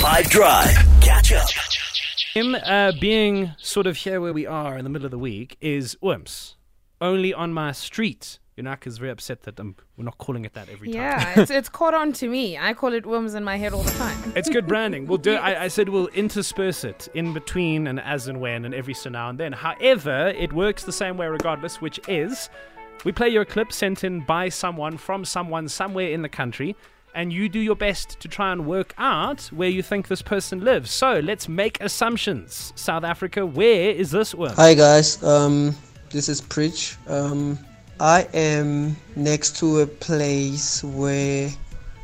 5 Drive. Catch up. Him uh, being sort of here where we are in the middle of the week is Worms. Only on my street. Yonaka is very upset that um, we're not calling it that every time. Yeah, it's, it's caught on to me. I call it worms in my head all the time. It's good branding. We'll do. I, I said we'll intersperse it in between and as and when and every so now and then. However, it works the same way regardless, which is we play your clip sent in by someone from someone somewhere in the country, and you do your best to try and work out where you think this person lives. So let's make assumptions. South Africa, where is this one? Hi guys, um, this is Preech. Um, I am next to a place where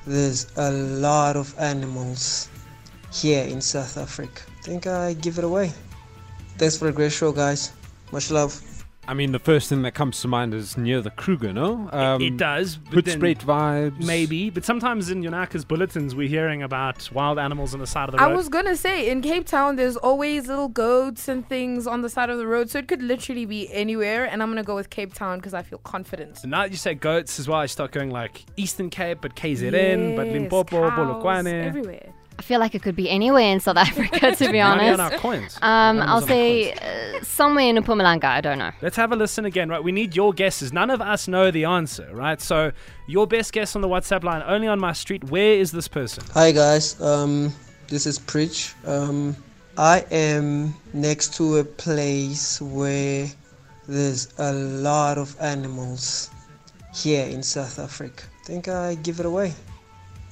there's a lot of animals here in South Africa. I think I give it away. Thanks for a great show, guys. Much love. I mean, the first thing that comes to mind is near the Kruger, no? Um, it does. but then- Hoedspruit vibes. Maybe, but sometimes in Yonaka's bulletins, we're hearing about wild animals on the side of the road. I was gonna say in Cape Town, there's always little goats and things on the side of the road, so it could literally be anywhere. And I'm gonna go with Cape Town because I feel confident. So now that you say goats as well, I start going like Eastern Cape, but KZN, but Limpopo, cows, Polokwane. everywhere. I feel like it could be anywhere in South Africa, to be Money on honest. our coins. Um, I'll on say coins. uh, somewhere in Mpumalanga. I don't know. Let's have a listen again, right? We need your guesses. None of us know the answer, right? So your best guess on the WhatsApp line, only on my street. Where is this person? Hi guys, um, this is Preech. Um, I am next to a place where there's a lot of animals here in South Africa. I think I give it away.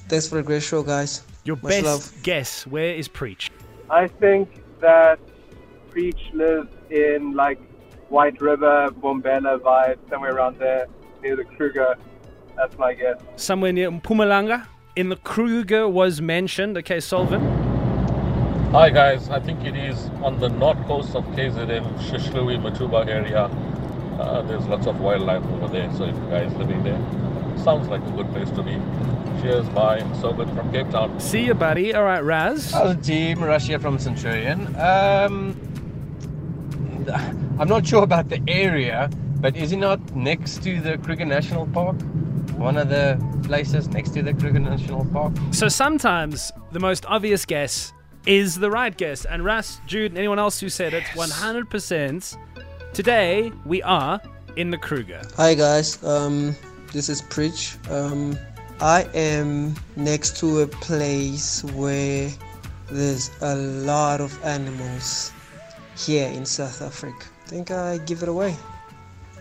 Thanks for a great show, guys. Your Much best love. guess. Where is Preech? I think that Preech lives in like White River, Mbombela vibe, somewhere around there, near the Kruger. That's my guess. Somewhere near Mpumalanga. In the Kruger was mentioned. Okay, Solvin. Hi guys, I think it is on the north coast of KZN, Hluhluwe, Matuba area. Uh, there's lots of wildlife over there, so if you guys living there, sounds like a good place to be. Cheers, bye. Sobit from Cape Town. See you, buddy. All right, Raz. Hello, team. Russia from Centurion. Um, I'm not sure about the area, but is it not next to the Kruger National Park? One of the places next to the Kruger National Park? So sometimes the most obvious guess is the right guess. And Russ, Jude, and anyone else who said it, 100%. Today, we are in the Kruger. Hi guys, um, this is Preech. Um, I am next to a place where there's a lot of animals here in South Africa. I think I give it away.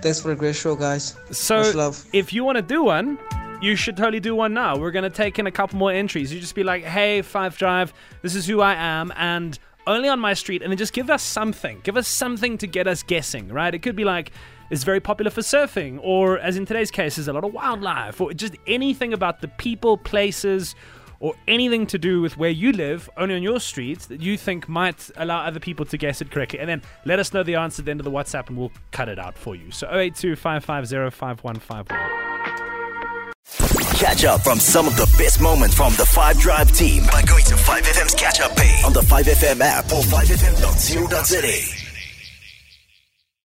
Thanks for a great show, guys. So Much love. if you want to do one, you should totally do one now. We're going to take in a couple more entries. You just be like, hey, Five Drive, this is who I am, and only on my street, and then just give us something. Give us something to get us guessing, right? It could be like, it's very popular for surfing, or as in today's case, there's a lot of wildlife, or just anything about the people, places, or anything to do with where you live, only on your streets, that you think might allow other people to guess it correctly. And then let us know the answer at the end of the WhatsApp, and we'll cut it out for you. So 082 Catch up from some of the best moments from the 5 Drive team by going to 5FM's catch up page on the 5FM app or 5FM.co.za.